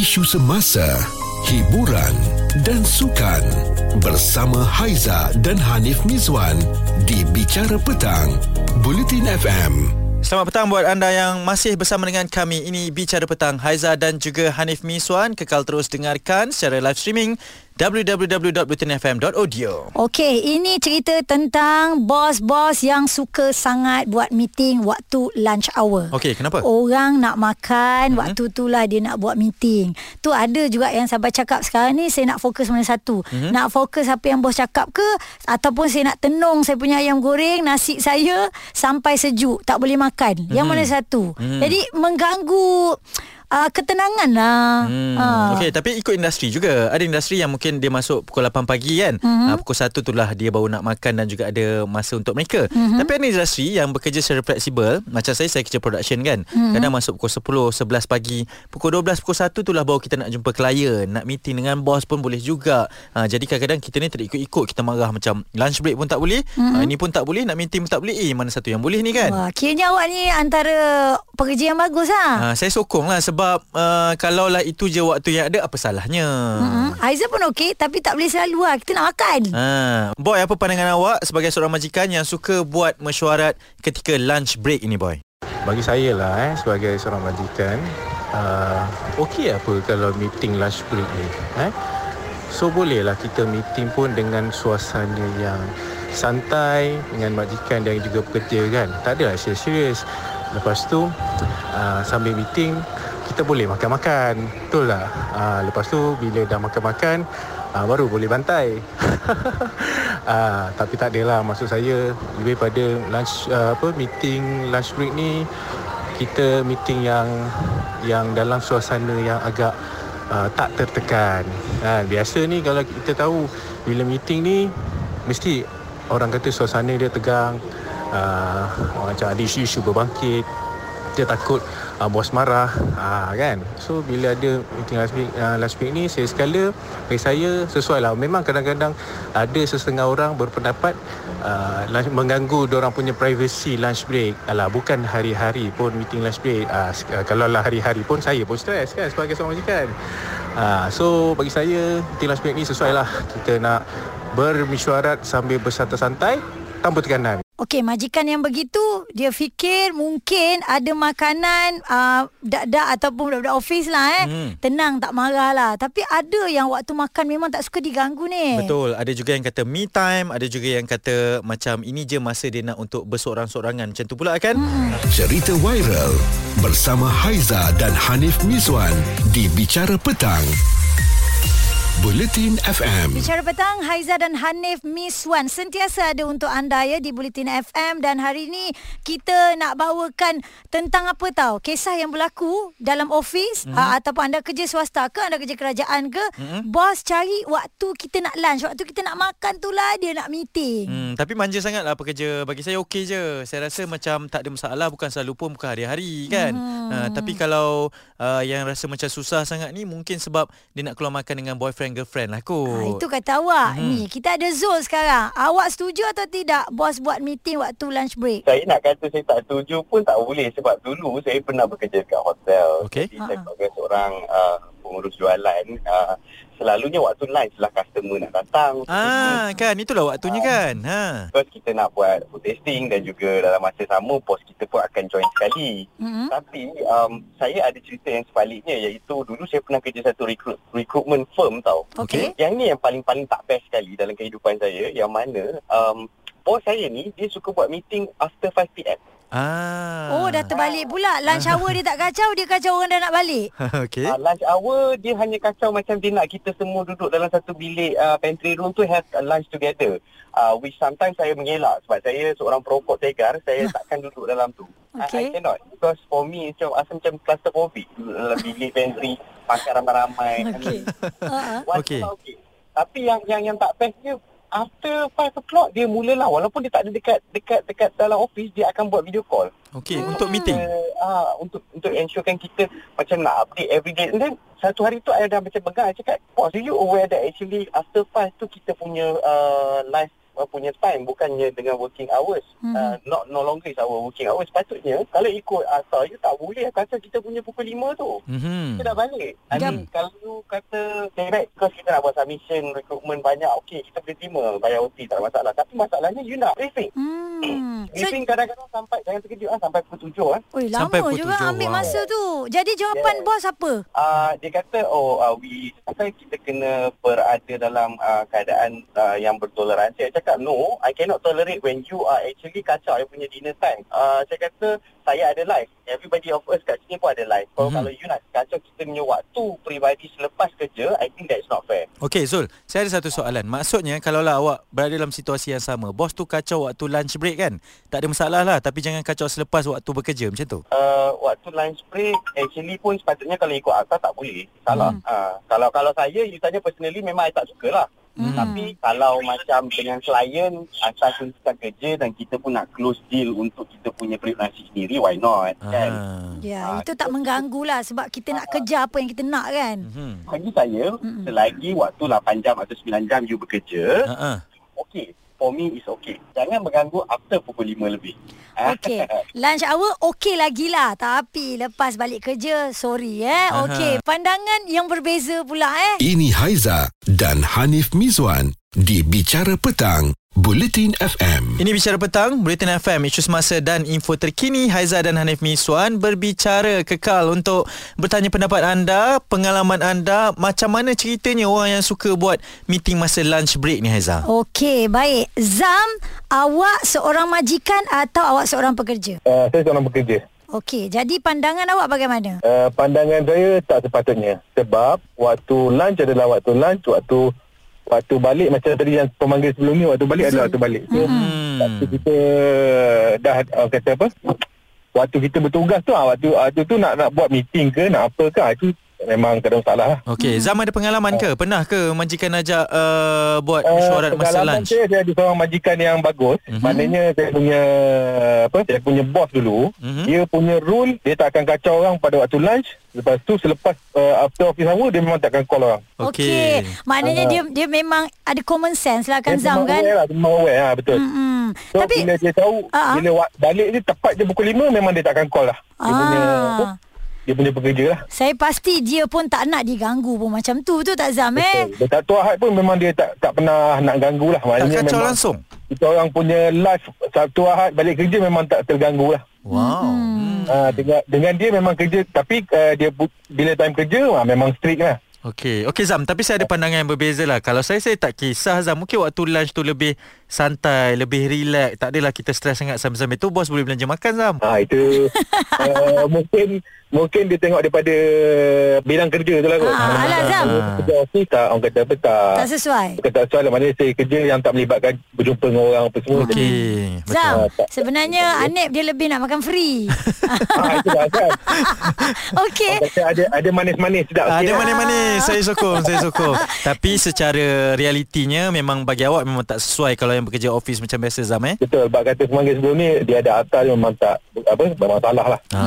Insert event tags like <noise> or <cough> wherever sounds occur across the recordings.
isu semasa, hiburan dan sukan bersama Haiza dan Hanif Mizwan di Bicara Petang, Bulletin FM. Selamat petang buat anda yang masih bersama dengan kami. Ini Bicara Petang. Haiza dan juga Hanif Miswan kekal terus dengarkan secara live streaming www.butinfm.audio. Okey, ini cerita tentang bos-bos yang suka sangat buat meeting waktu lunch hour. Okey, kenapa? Orang nak makan, mm-hmm. waktu itulah dia nak buat meeting. Tu ada juga yang sahabat cakap sekarang ni saya nak fokus mana satu. Mm-hmm. Nak fokus apa yang bos cakap ke ataupun saya nak tenung saya punya ayam goreng, nasi saya sampai sejuk, tak boleh makan. Mm-hmm. Yang mhm. mana satu? Mm-hmm. Jadi mengganggu uh, ketenangan lah. Hmm. Uh. Okey, tapi ikut industri juga. Ada industri yang mungkin dia masuk pukul 8 pagi kan. Uh-huh. Uh, pukul 1 itulah dia baru nak makan dan juga ada masa untuk mereka. Uh-huh. Tapi ada industri yang bekerja secara fleksibel. Macam saya, saya kerja production kan. Uh-huh. Kadang masuk pukul 10, 11 pagi. Pukul 12, pukul 1 itulah baru kita nak jumpa klien. Nak meeting dengan bos pun boleh juga. Uh, jadi kadang-kadang kita ni terikut-ikut. Kita marah macam lunch break pun tak boleh. Uh-huh. Uh, ini pun tak boleh. Nak meeting pun tak boleh. Eh, mana satu yang boleh ni kan? Wah, kiranya awak ni antara pekerja yang bagus lah. Uh, saya sokong lah sebab uh, kalaulah itu je waktu yang ada apa salahnya? Mm-hmm. Aizah pun okey tapi tak boleh selalu lah. Kita nak makan. Ha. boy apa pandangan awak sebagai seorang majikan yang suka buat mesyuarat ketika lunch break ini boy? Bagi saya lah eh sebagai seorang majikan uh, okey apa kalau meeting lunch break ni eh? So bolehlah kita meeting pun dengan suasana yang santai dengan majikan yang juga bekerja kan? Tak adalah serius-serius. Lepas tu uh, sambil meeting kita boleh makan-makan. Betul lah uh, lepas tu bila dah makan-makan uh, baru boleh bantai. Uh, <laughs> tapi tak adalah. Maksud saya lebih pada lunch uh, apa meeting lunch break ni kita meeting yang yang dalam suasana yang agak uh, tak tertekan. Uh, biasa ni kalau kita tahu bila meeting ni mesti orang kata suasana dia tegang. Uh, macam ada isu-isu berbangkit dia takut uh, bos marah. Uh, kan? So bila ada meeting last week uh, last week ni saya sekala bagi saya sesuai lah memang kadang-kadang ada sesetengah orang berpendapat uh, mengganggu orang punya privacy lunch break. Alah bukan hari-hari pun meeting lunch break. Uh, kalau lah hari-hari pun saya pun stres kan sebagai seorang majikan. Uh, so bagi saya meeting lunch break ni sesuai lah kita nak bermisyarat sambil bersantai-santai tanpa tekanan Okey, majikan yang begitu, dia fikir mungkin ada makanan uh, dak-dak ataupun budak-budak office lah eh. Hmm. Tenang, tak marah lah. Tapi ada yang waktu makan memang tak suka diganggu ni. Betul. Ada juga yang kata me time. Ada juga yang kata macam ini je masa dia nak untuk bersorang-sorangan. Macam tu pula kan? Hmm. Cerita viral bersama Haiza dan Hanif Miswan di Bicara Petang. Bulletin FM. Bicara petang, Haiza dan Hanif Miswan sentiasa ada untuk anda ya di Bulletin FM dan hari ini kita nak bawakan tentang apa tahu kisah yang berlaku dalam office mm-hmm. uh, ataupun anda kerja swasta ke anda kerja kerajaan ke mm-hmm. bos cari waktu kita nak lunch waktu kita nak makan tu lah dia nak meeting. Hmm, tapi manja sangatlah pekerja bagi saya okey je. Saya rasa macam tak ada masalah bukan selalu pun bukan hari-hari kan. Mm-hmm. Uh, tapi kalau uh, yang rasa macam susah sangat ni mungkin sebab dia nak keluar makan dengan boyfriend girlfriend lah kot. Ha, itu kata awak. Hmm. Ni kita ada Zul sekarang. Awak setuju atau tidak bos buat meeting waktu lunch break? Saya nak kata saya tak setuju pun tak boleh sebab dulu saya pernah bekerja kat hotel. Okay. Jadi ha. saya sebagai seorang uh, pengurus jualan uh, selalunya waktu lunch lah customer nak datang. Ah kan itulah waktunya uh, kan. Ha. Terus kita nak buat food tasting dan juga dalam masa sama bos kita pun akan join sekali. Mm-hmm. Tapi um, saya ada cerita yang sebaliknya iaitu dulu saya pernah kerja satu recruit recruitment firm tau. Okay. Yang ni yang paling-paling tak best sekali dalam kehidupan saya yang mana um, bos saya ni dia suka buat meeting after 5 PM. Ah. Oh, dah terbalik pula. Lunch hour dia tak kacau, dia kacau orang dah nak balik. <laughs> Okey. Uh, lunch hour dia hanya kacau macam dia nak kita semua duduk dalam satu bilik uh, pantry room tu have a lunch together. Uh, which sometimes saya mengelak sebab saya seorang perokok tegar, saya <laughs> takkan duduk dalam tu. Okay. I, I cannot. Because for me, macam asal macam cluster COVID duduk dalam bilik pantry, makan ramai-ramai. Okay. uh-huh. okay. okay. Tapi yang yang yang tak bestnya, after 5 o'clock dia mulalah walaupun dia tak ada dekat dekat dekat dalam office dia akan buat video call. Okey, hmm. untuk meeting. Ah, uh, untuk untuk ensurekan kita macam nak update every day. And then satu hari tu dah macam pegang cakap, "Boss, you aware that actually after 5 tu kita punya uh, live uh, punya time bukannya dengan working hours. Mhm. Uh, not no longer is our working hours. Sepatutnya kalau ikut asal you tak boleh kata kita punya pukul 5 tu. Mhm. Kita dah balik. I Jam. mean, kalau you kata direct because kita nak buat submission, recruitment banyak, okey kita boleh terima bayar OT tak ada masalah. Tapi masalahnya you nak briefing. Hmm. So, Briefing kadang-kadang sampai, jangan terkejut ah, sampai pukul 7 ah. oi, lama Sampai pukul juga tujuh, ambil wow. masa tu. Jadi jawapan Yeah. bos apa? Uh, dia kata oh uh, we sampai kita kena berada dalam uh, keadaan uh, yang bertoleransi. Saya cakap no, I cannot tolerate when you are actually kacau you punya dinner time. Uh, saya kata saya ada live. Everybody of us kat sini pun ada live. Kalau Mhm. kalau you nak kacau kita punya waktu peribadi selepas kerja, I think that's not fair. Okey Zul, saya ada satu soalan. Maksudnya kalaulah awak berada dalam situasi yang sama, bos tu kacau waktu lunch break kan? Tak ada masalah lah, tapi jangan kacau selepas waktu bekerja macam tu. Uh, waktu lunch break actually pun sepatutnya kalau ikut akta tak boleh. Salah. Hmm. Uh, kalau kalau saya you tanya personally memang I tak suka lah. Hmm. Tapi kalau macam dengan klien asal tuntutan kerja dan kita pun nak close deal untuk kita punya periuk nasi sendiri why not kan. Ah. Ya, Ah, itu tak mengganggu lah sebab kita nak kejar apa yang kita nak kan. Mhm. Bagi saya Mm-mm. selagi waktu 8 jam atau 9 jam you bekerja Ha ah. Okay for me is okay. Jangan mengganggu after pukul 5 lebih. Ah. Okey, <laughs> lunch hour okey lagi lah. Tapi lepas balik kerja, sorry eh. Aha. Okey, pandangan yang berbeza pula eh. Ini Haiza dan Hanif Mizwan di Bicara Petang, Bulletin FM. Ini Bicara Petang, Bulletin FM, isu semasa dan info terkini. Haiza dan Hanif Miswan berbicara kekal untuk bertanya pendapat anda, pengalaman anda, macam mana ceritanya orang yang suka buat meeting masa lunch break ni Haiza? Okey, baik. Zam, awak seorang majikan atau awak seorang pekerja? Uh, saya seorang bekerja. Okey, jadi pandangan awak bagaimana? Uh, pandangan saya tak sepatutnya. Sebab waktu lunch adalah waktu lunch, waktu waktu balik macam tadi yang pemanggil sebelum ni, waktu balik adalah waktu balik. So, Hmm. waktu kita dah uh, kata apa? Waktu kita bertugas tu, ah, waktu, waktu tu nak nak buat meeting ke, nak apa ke, ah, itu memang tak ada masalah lah. Okey, Zam ada pengalaman ke? Pernah ke majikan ajak uh, buat mesyuarat Uh, masa pengalaman lunch? saya, saya ada seorang majikan yang bagus. Mm-hmm. Maknanya saya punya apa? Saya punya boss dulu. Mm-hmm. Dia punya rule dia tak akan kacau orang pada waktu lunch. Lepas tu selepas uh, after office hour dia memang tak akan call orang. Okey. Maknanya Ah. dia dia memang ada common sense lah kan Zam kan? lah, dia memang aware lah, betul. Hmm. So Tapi bila dia tahu Ah, ah. bila balik dia tepat je pukul 5 memang dia tak akan call lah. Dia punya ah, dia punya pekerja lah. saya pasti dia pun tak nak diganggu pun macam tu betul tak Zam eh? Betul. Dia tak Ahad pun memang dia tak tak pernah nak ganggu lah. Tak Maknanya kacau memang langsung? kita orang punya live Sabtu Ahad balik kerja memang tak terganggu lah. Wow. Hmm. Uh, dengan, dengan dia memang kerja tapi uh, dia bu- bila time kerja uh, memang strict lah. Okey, okey Zam, tapi saya ada pandangan yang berbeza lah. Kalau saya saya tak kisah Zam, mungkin waktu lunch tu lebih santai, lebih relax. Tak adalah kita stres sangat sambil-sambil tu bos boleh belanja makan Zam. Ha itu uh, <laughs> mungkin mungkin dia tengok daripada bidang kerja tu lah kot. Ah, alah, Zam. Kalau Kerja office tak orang kata apa tak. Tak sesuai. Bukan tak soal lah Maknanya saya kerja yang tak melibatkan Berjumpa dengan orang apa semua Okey. Zam, tak- sebenarnya Anip dia lebih nak makan free. <laughs> <laughs> ah, Itu kan Okey. Kata ada, ada manis-manis sedap Ada sikit lah. manis-manis Saya sokong Saya sokong <laughs> Tapi secara realitinya Memang bagi awak Memang tak sesuai Kalau yang bekerja office Macam biasa Zam eh Betul Sebab kata pemanggil sebelum ni Dia ada dia memang tak Apa Memang salah lah ha.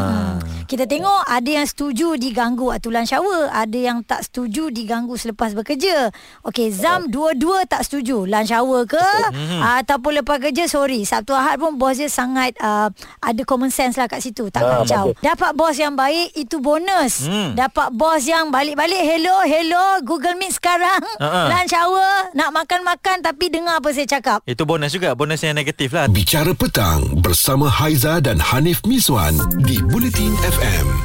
Kita tengok ada yang setuju diganggu waktu lunch hour, ada yang tak setuju diganggu selepas bekerja. Okey, Zam dua-dua tak setuju. Lunch hour ke Mhm. ataupun lepas kerja sorry. Sabtu Ahad pun bos dia sangat uh, ada common sense lah kat situ, tak Ah, kacau. bagus. Dapat bos yang baik itu bonus. Hmm. Dapat bos yang balik-balik hello hello Google Meet sekarang. Ah. Lunch hour nak makan-makan tapi dengar apa saya cakap. Itu bonus juga Bonus yang negatif lah Bicara Petang bersama Haiza dan Hanif Mizwan di Bulletin FM.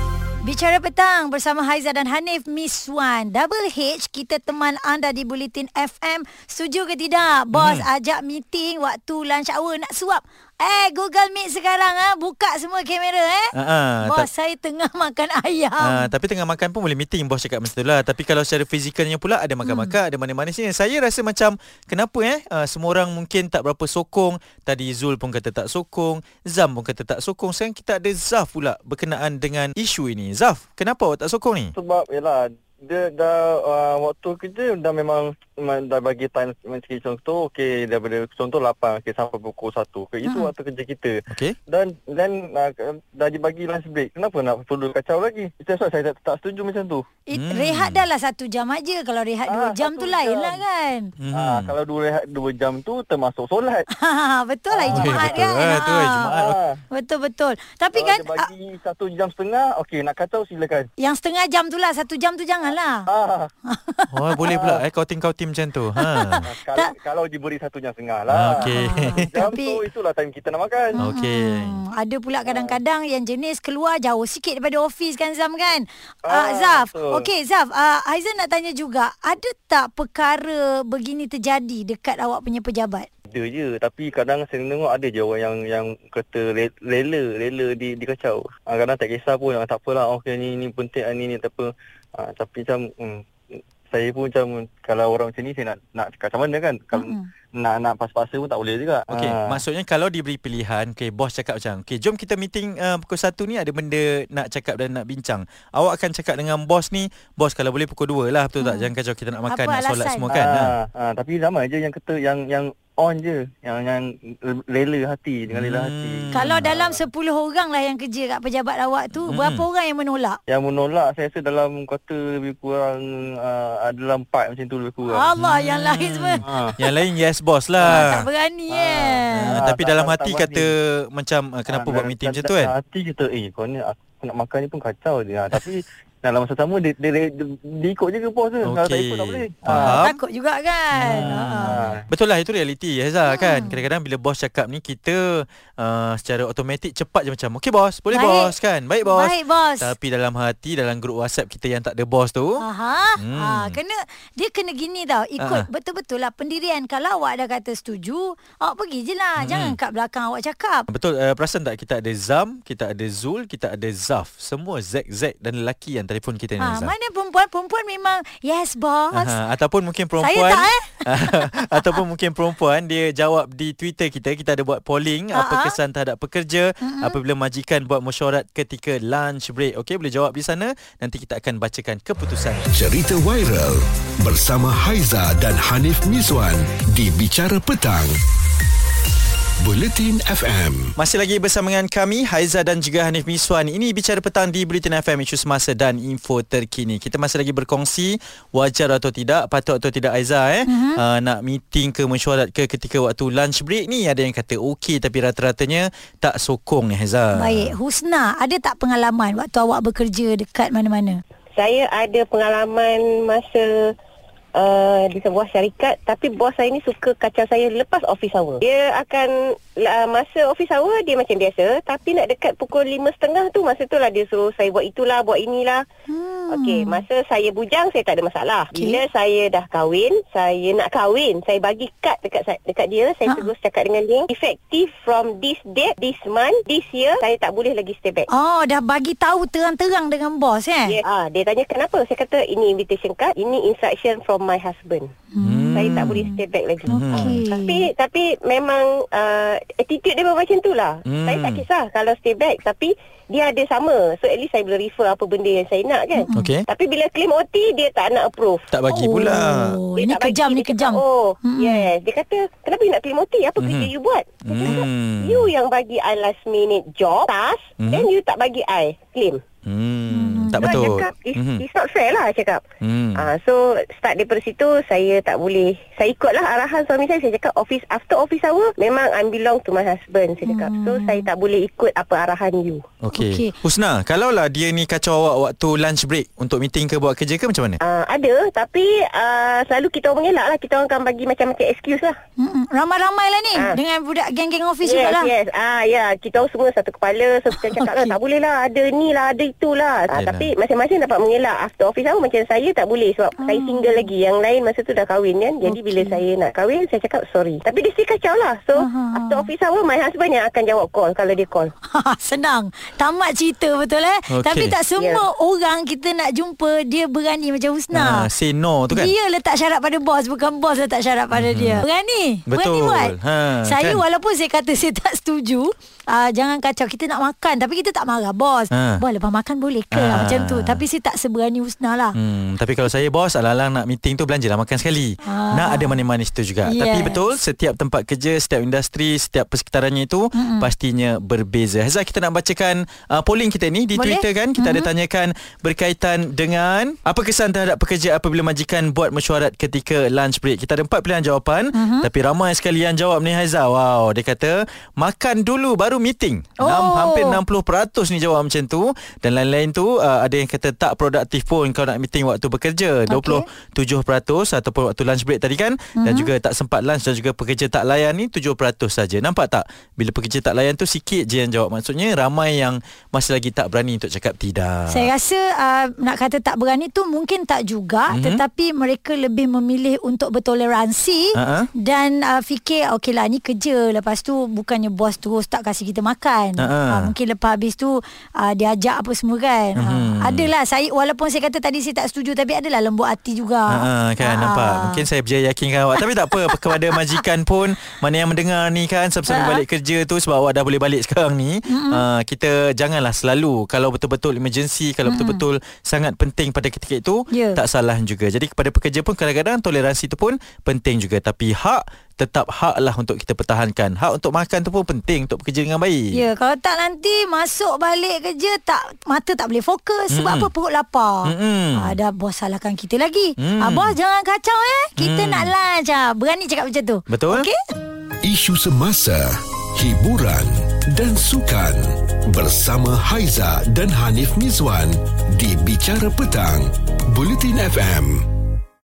Bicara petang bersama Haiza dan Hanif Miswan. Double H, kita teman anda di Bulletin FM. Setuju ke tidak? Bos hmm. ajak meeting waktu lunch hour nak suap. Eh, Google Meet sekarang ah buka semua kamera eh. Ah, ah, Bos, tak- saya tengah <laughs> makan ayam. Ha, tapi tengah makan pun boleh meeting Bos cakap macam lah. Tapi kalau secara fizikalnya pula Ada makan-makan Ada manis-manisnya Saya rasa macam Kenapa eh? Uh, Semua orang mungkin tak berapa sokong. Tadi Zul pun kata tak sokong. Zam pun kata tak sokong. Sekarang kita ada Zaf pula Berkenaan dengan isu ini. Zaf Kenapa awak tak sokong ni? Sebab yalah dia dah uh, waktu kerja dah memang dah bagi time sikit contoh okey daripada contoh 8 okey sampai pukul 1 okay, itu Hmm. waktu kerja kita Okey. dan dan uh, dah dibagi lunch break kenapa nak perlu kacau lagi that's why saya tak, tak setuju macam tu It, Hmm. Rehat dah lah satu jam aja Kalau rehat dua Ah, jam tu lain lah kan Hmm. Ah, kalau dua rehat dua jam tu termasuk solat. <laughs> Betul lah Jumaat betul. kan Eh, tu hari Ah, Jumaat. Ah, Betul betul Tapi kalau kan dia ah, bagi satu jam setengah, okey nak kacau silakan. Yang setengah jam tu lah Satu jam tu janganlah Ah, <laughs> Oh, boleh pula eh kauting-kauting macam tu. Ha. <laughs> kalau, Tak. kalau diberi satu jam setengah Ah, lah. Okey. Jam Tapi- tu itulah time kita nak makan. Okey. Hmm, ada pula kadang-kadang yang jenis keluar jauh sikit daripada office kan Zam kan? Uh, Ah, Zaf, betul. okey Zaf, uh, Aizan nak tanya juga, ada tak perkara begini terjadi dekat awak punya pejabat? Ada je tapi kadang saya tengok ada je orang yang yang kata re- rela rela di dikacau. Ah, kadang tak kisah pun ah, tak apalah okey ni ni penting ah, ni ni tak apa. Ah, tapi macam hmm, saya pun macam kalau orang macam ni saya nak nak cakap macam mana kan? Kalau Mm-mm. nak nak pas-pasa pun tak boleh juga. Okey, Ah. maksudnya kalau diberi pilihan, okey, bos cakap macam, okey, jom kita meeting uh, pukul 1 ni ada benda nak cakap dan nak bincang. Awak akan cakap dengan bos ni, bos kalau boleh pukul 2 lah, betul tak? Jangan kacau kita nak makan, Apa nak solat alasan? semua kan. Ha. Ah, ah, tapi ramai je yang kata yang yang on je, yang yang rela hati dengan rela hati. Hmm. Kalau dalam 10 orang lah yang kerja kat pejabat awak tu, Mm-mm. berapa orang yang menolak? Yang menolak saya rasa dalam kota lebih kurang uh, adalah empat macam tu lebih kurang. Allah, yang lain semua Ah. <laughs> Yang lain yes bos ah, tak lah. berani Ah. eh. Uh, Ah, tapi tak- dalam tak- hati tak kata macam uh, kenapa Ah, buat dalam- meeting macam dalam tu kan? Hati kita eh kau ni aku nak makan ni pun kacau je. Ah, tapi <laughs> dalam masa sama dia, dia, dia, dia, dia ikut je ke bos tu. Kalau tak Okey. ikut tak boleh. Faham. Takut juga kan. Ah. Ah. Betul lah itu realiti Heza Hmm. kan Kadang-kadang bila bos cakap ni Kita uh, secara automatik cepat je macam Okay bos Boleh Baik. bos kan Baik bos Baik bos. Tapi dalam hati Dalam grup whatsapp kita yang tak ada bos tu Aha. Hmm. Hmm. Ha, kena dia kena gini tau. Ikut Ah. betul-betul lah pendirian. Kalau awak dah kata setuju, awak pergi je lah. Hmm. Jangan kat belakang awak cakap. Betul uh, perasan tak kita ada Zam Kita ada Zul Kita ada Zaf Semua Z-Z dan lelaki yang telefon kita ni Ha, Zam mana perempuan? Perempuan memang yes boss. Aha, ataupun mungkin perempuan Saya tak, eh? <laughs> ataupun mungkin perempuan dia jawab di Twitter kita kita ada buat polling Ha, apa ha. kesan terhadap pekerja apabila majikan buat mesyuarat ketika lunch break okey boleh jawab di sana nanti kita akan bacakan keputusan Cerita viral bersama Haiza dan Hanif Miswan di Bicara Petang. Buletin FM. Masih lagi bersama dengan kami Haiza dan juga Hanif Miswan. Ini bicara petang di Bulletin FM isu semasa dan info terkini. Kita masih lagi berkongsi wajar atau tidak, patut atau tidak Haiza eh. Uh-huh. Uh, nak meeting ke mesyuarat ke ketika waktu lunch break ni ada yang kata okey tapi rata-ratanya tak sokong ni Haiza. Baik, Husna, ada tak pengalaman waktu awak bekerja dekat mana-mana? Saya ada pengalaman masa uh, di sebuah syarikat tapi bos saya ni suka kacau saya lepas office hour. Dia akan uh, masa office hour dia macam biasa tapi nak dekat pukul 5.30 tu masa tu lah dia suruh saya buat itulah buat inilah. Hmm. Okey, masa saya bujang saya tak ada masalah. Okey. Bila saya dah kahwin, saya nak kahwin, saya bagi kad dekat dekat dia, Ha. saya terus cakap dengan dia, effective from this date, this month, this year, saya tak boleh lagi stay back. Oh, dah bagi tahu terang-terang dengan bos eh? Yes. Ah, dia tanya kenapa? Saya kata ini invitation card, ini instruction from my husband. Hmm. Saya tak boleh stay back lagi. Okey. Tapi tapi memang uh, attitude dia memang macam tu lah. Hmm. Saya tak kisah kalau stay back tapi dia ada sama. So at least saya boleh refer apa benda yang saya nak kan. Okey. Tapi bila claim OT dia tak nak approve. Tak bagi pula. Oh, Dia ini tak bagi. kejam, ni Dia kejam. Kata, oh, Mm-mm. yes. Dia kata, kenapa you nak claim OT? Apa kerja Mhm. you buat? Kata, Hmm. you yang bagi I last minute job, task, Mhm. then you tak bagi I claim. Hmm, tak So, I betul. cakap, it's, Mhm. it's not fair lah, cakap. Hmm. Ah, so start daripada situ saya tak boleh saya ikutlah arahan suami saya saya cakap office after office hour memang I belong to my husband saya cakap so saya tak boleh ikut apa arahan you Okey. Okey. Husna, kalaulah dia ni kacau awak waktu lunch break untuk meeting ke buat kerja ke macam mana? uh, ada tapi uh, selalu kita orang mengelak lah kita orang akan bagi macam-macam excuse lah Mm-mm. Ramai-ramai lah ni Ah. dengan budak geng-geng office yes, jugalah. yes. Ah, ya, kita orang semua satu kepala. So, kita cakap lah, Okey. tak boleh lah. Ada ni lah, ada itulah. Ah, Yelah. Tapi masing-masing dapat mengelak. After office hour, macam saya tak boleh. Sebab Ah. saya single lagi. Yang lain masa tu dah kahwin kan. Jadi, bila Okey. saya nak kahwin, saya cakap sorry. Tapi dia still kacau lah. So, Aha. after office hour, my husband yang akan jawab call kalau dia call. <laughs> Senang. Tamat cerita betul eh. Okey. Tapi tak semua Ya. orang kita nak jumpa dia berani macam Husna. Ah, say no tu kan? Dia letak syarat pada bos Bukan bos letak syarat pada dia Berani Berani Betul. buat Ha, Saya kan? walaupun saya kata Saya <laughs> tak setuju uh, Jangan kacau Kita nak makan Tapi kita tak marah bos Ha. Bos lepas makan boleh ke Ah, Macam tu Tapi saya tak seberani Husna lah Hmm, tapi kalau saya bos alang-alang nak meeting tu belanjalah makan sekali. Ah. Nak ada manis-manis tu juga. Yes. Tapi betul setiap tempat kerja, setiap industri, setiap persekitarannya itu mm-hmm. pastinya berbeza. Hazal kita nak bacakan uh, polling kita ni di Boleh? Twitter kan. Kita mm-hmm. ada tanyakan berkaitan dengan apa kesan terhadap pekerja apabila majikan buat mesyuarat ketika lunch break. Kita ada empat pilihan jawapan mm-hmm. tapi ramai sekali yang jawab ni Haizal. Wow, dia kata makan dulu baru meeting. Oh. Nam, hampir 60% ni jawab macam tu dan lain-lain tu uh, ada yang kata tak produktif pun kau nak meeting waktu bekerja. 27% ataupun waktu lunch break tadi kan mm-hmm. dan juga tak sempat lunch dan juga pekerja tak layan ni 7% saja. Nampak tak? Bila pekerja tak layan tu sikit je yang jawab. Maksudnya ramai yang masih lagi tak berani untuk cakap tidak. Saya rasa uh, nak kata tak berani tu mungkin tak juga Mhm. mm-hmm. tetapi mereka lebih memilih untuk bertoleransi Ha-ha. dan uh, fikir okeylah ni kerja lepas tu bukannya bos terus tak kasih kita makan. Ha-ha. Uh, mungkin lepas habis tu uh, dia ajak apa semua kan. Mhm. Uh, adalah saya walaupun saya kata tadi saya tak setuju tapi adalah lembut hati juga. Ha, kan Ha. nampak. Mungkin saya berjaya yakinkan awak. Tapi tak apa <laughs> Kepada majikan pun Mana yang mendengar ni kan Sambil-sambil Ha. balik kerja tu Sebab awak dah boleh balik sekarang ni uh, Kita janganlah selalu Kalau betul-betul emergency Kalau betul-betul Sangat penting pada ketika itu Ya. Tak salah juga. Jadi kepada pekerja pun Kadang-kadang toleransi tu pun Penting juga. Tapi hak Tetap hak lah untuk kita pertahankan. Hak untuk makan tu pun penting Untuk bekerja dengan baik. Ya, kalau tak nanti masuk balik kerja tak mata tak boleh fokus sebab Mm-mm. apa perut lapar. Ah, dah bos salahkan kita lagi. Mm. Ah, bos jangan kacau eh. Kita Mm. nak lunch ah. Berani cakap macam tu. Betul. Okey? Isu semasa, hiburan dan sukan bersama Haiza dan Hanif Mizwan di Bicara Petang, Bulletin FM.